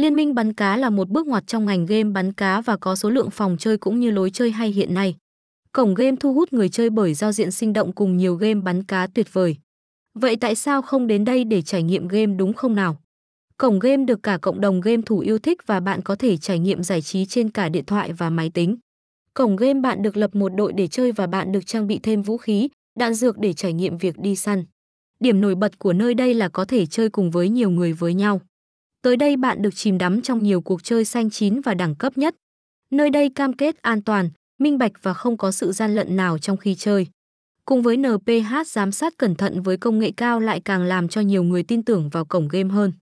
Liên minh bắn cá là một bước ngoặt trong ngành game bắn cá và có số lượng phòng chơi cũng như lối chơi hay hiện nay. Cổng game thu hút người chơi bởi giao diện sinh động cùng nhiều game bắn cá tuyệt vời. Vậy tại sao không đến đây để trải nghiệm game đúng không nào? Cổng game được cả cộng đồng game thủ yêu thích và bạn có thể trải nghiệm giải trí trên cả điện thoại và máy tính. Cổng game bạn được lập một đội để chơi và bạn được trang bị thêm vũ khí, đạn dược để trải nghiệm việc đi săn. Điểm nổi bật của nơi đây là có thể chơi cùng với nhiều người với nhau. Tới đây bạn được chìm đắm trong nhiều cuộc chơi xanh chín và đẳng cấp nhất. Nơi đây cam kết an toàn, minh bạch và không có sự gian lận nào trong khi chơi. Cùng với NPH giám sát cẩn thận với công nghệ cao lại càng làm cho nhiều người tin tưởng vào cổng game hơn.